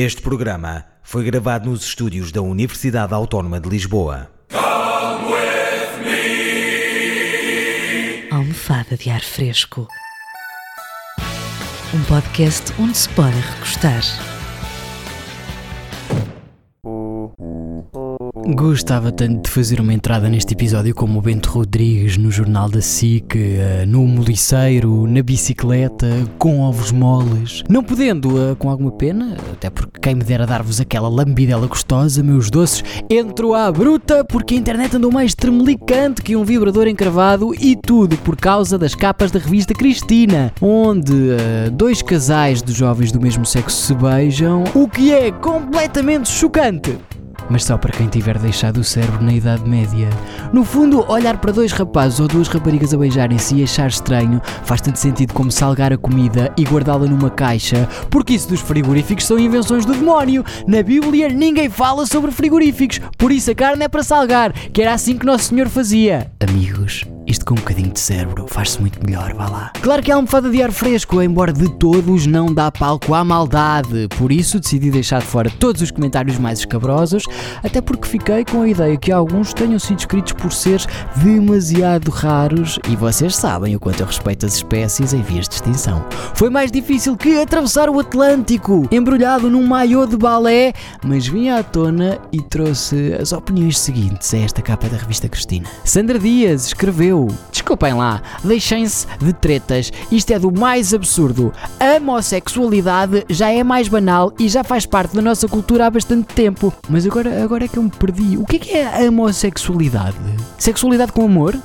Este programa foi gravado nos estúdios da Universidade Autónoma de Lisboa. Almofada de ar fresco. Um podcast onde se pode recostar. Gostava tanto de fazer uma entrada neste episódio como o Bento Rodrigues no Jornal da SIC, eh, no Moliceiro, na bicicleta, com ovos moles. Não podendo, eh, com alguma pena, até porque quem me dera dar-vos aquela lambidela gostosa, meus doces, entro à bruta porque a internet andou mais tremelicante que um vibrador encravado e tudo por causa das capas da revista Cristina, onde uh, dois casais de jovens do mesmo sexo se beijam, o que é completamente chocante mas só para quem tiver deixado o cérebro na Idade Média. No fundo, olhar para dois rapazes ou duas raparigas a beijarem-se e achar estranho faz tanto sentido como salgar a comida e guardá-la numa caixa, porque isso dos frigoríficos são invenções do demónio. Na Bíblia ninguém fala sobre frigoríficos, por isso a carne é para salgar, que era assim que Nosso Senhor fazia. Amigos, com um bocadinho de cérebro faz-se muito melhor, vá lá. Claro que a almofada de ar fresco, embora de todos, não dá palco à maldade. Por isso decidi deixar de fora todos os comentários mais escabrosos, até porque fiquei com a ideia que alguns tenham sido escritos por seres demasiado raros e vocês sabem o quanto eu respeito as espécies em vias de extinção. Foi mais difícil que atravessar o Atlântico, embrulhado num maiô de balé, mas vim à tona e trouxe as opiniões seguintes a esta capa da revista Cristina. Sandra Dias escreveu Desculpem lá, deixem-se de tretas. Isto é do mais absurdo. A homossexualidade já é mais banal e já faz parte da nossa cultura há bastante tempo. Mas agora, agora é que eu me perdi. O que é que é a homossexualidade? Sexualidade com amor?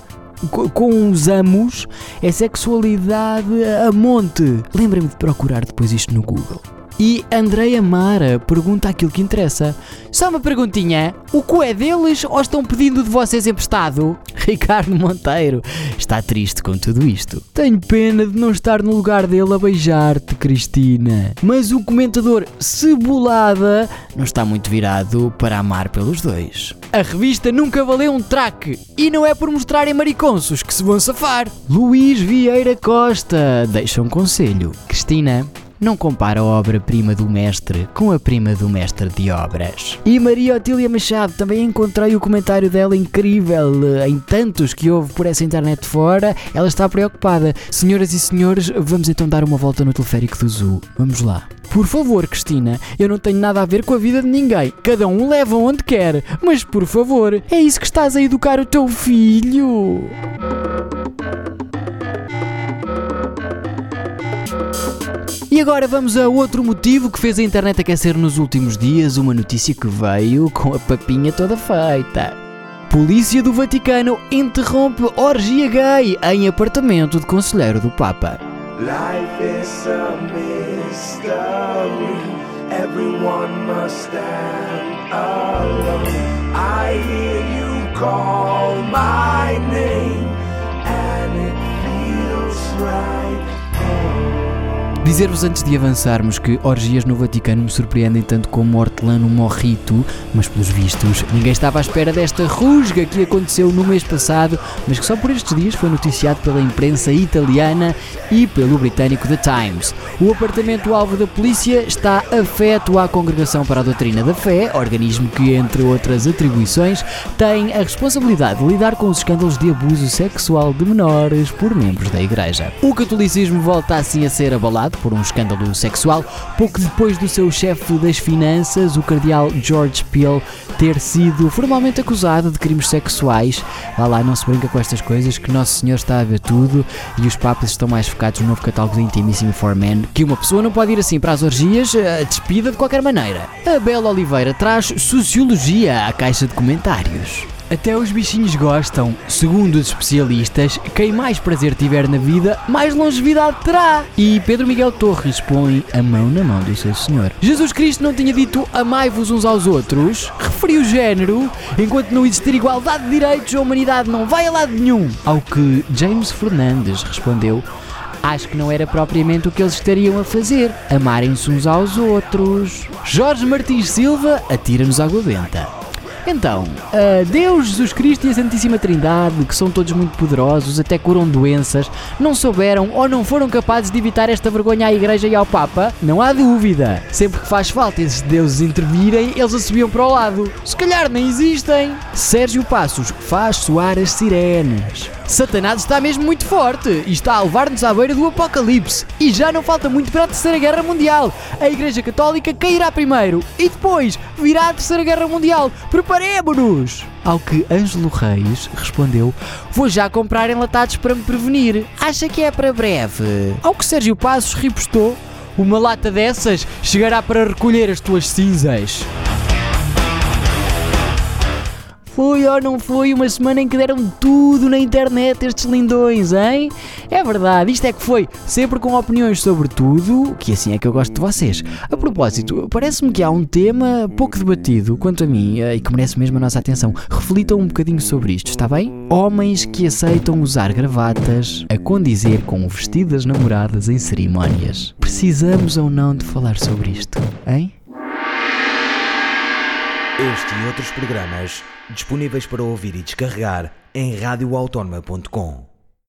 com os amos é sexualidade a monte. Lembrem-me de procurar depois isto no Google. E Andreia Mara pergunta aquilo que interessa. Só uma perguntinha: o cu é deles ou estão pedindo de vocês emprestado? Ricardo Monteiro está triste com tudo isto. Tenho pena de não estar no lugar dele a beijar-te, Cristina. Mas o comentador Cebolada não está muito virado para amar pelos dois. A revista nunca valeu um traque e não é por mostrarem mariconsos que se vão safar. Luís Vieira Costa deixa um conselho. Cristina, não compara a obra-prima do mestre com a prima do mestre de obras. E Maria Otília Machado, também encontrei o comentário dela incrível. Em tantos que houve por essa internet fora, ela está preocupada. Senhoras e senhores, vamos então dar uma volta no teleférico do Zoo. Vamos lá. Por favor, Cristina, eu não tenho nada a ver com a vida de ninguém. Cada um leva onde quer. Mas por favor, é isso que estás a educar o teu filho. Agora vamos a outro motivo que fez a internet aquecer nos últimos dias, uma notícia que veio com a papinha toda feita. Polícia do Vaticano interrompe orgia gay em apartamento de conselheiro do Papa. Everyone must stand alone. I hear you call Dizer-vos antes de avançarmos que orgias no Vaticano me surpreendem tanto como hortelano morrito, mas pelos vistos ninguém estava à espera desta rusga que aconteceu no mês passado, mas que só por estes dias foi noticiado pela imprensa italiana e pelo britânico The Times. O apartamento alvo da polícia está afeto à Congregação para a Doutrina da Fé, organismo que, entre outras atribuições, tem a responsabilidade de lidar com os escândalos de abuso sexual de menores por membros da Igreja. O catolicismo volta assim a ser abalado por um escândalo sexual, pouco depois do seu chefe das finanças, o cardeal George Peel, ter sido formalmente acusado de crimes sexuais. Lá lá não se brinca com estas coisas, que Nosso Senhor está a ver tudo e os papas estão mais focados no novo catálogo de Intimissimo for Men, que uma pessoa não pode ir assim para as orgias, eh, despida de qualquer maneira. A Bela Oliveira traz sociologia à caixa de comentários. Até os bichinhos gostam. Segundo os especialistas, quem mais prazer tiver na vida, mais longevidade terá. E Pedro Miguel Torres põe a mão na mão do seu Senhor. Jesus Cristo não tinha dito amai-vos uns aos outros? Referiu o género. Enquanto não existir igualdade de direitos, a humanidade não vai a lado nenhum. Ao que James Fernandes respondeu acho que não era propriamente o que eles estariam a fazer, amarem-se uns aos outros. Jorge Martins Silva atira-nos água benta. Então, uh, Deus, Jesus Cristo e a Santíssima Trindade, que são todos muito poderosos, até curam doenças, não souberam ou não foram capazes de evitar esta vergonha à Igreja e ao Papa? Não há dúvida. Sempre que faz falta esses deuses intervirem, eles a subiam para o lado. Se calhar nem existem. Sérgio Passos faz soar as sirenes. Satanás está mesmo muito forte e está a levar-nos à beira do apocalipse. E já não falta muito para a Terceira Guerra Mundial. A Igreja Católica cairá primeiro e depois virá a Terceira Guerra Mundial. Preparemo-nos! Ao que Ângelo Reis respondeu: Vou já comprar enlatados para me prevenir. Acha que é para breve? Ao que Sérgio Passos ripostou: Uma lata dessas chegará para recolher as tuas cinzas. Foi ou não foi uma semana em que deram tudo na internet estes lindões, hein? É verdade, isto é que foi, sempre com opiniões sobre tudo, que assim é que eu gosto de vocês. A propósito, parece-me que há um tema pouco debatido quanto a mim eh, e que merece mesmo a nossa atenção. Reflitam um bocadinho sobre isto, está bem? Homens que aceitam usar gravatas a condizer com o vestido das namoradas em cerimónias. Precisamos ou não de falar sobre isto, hein? Este e outros programas disponíveis para ouvir e descarregar em radioautónoma.com.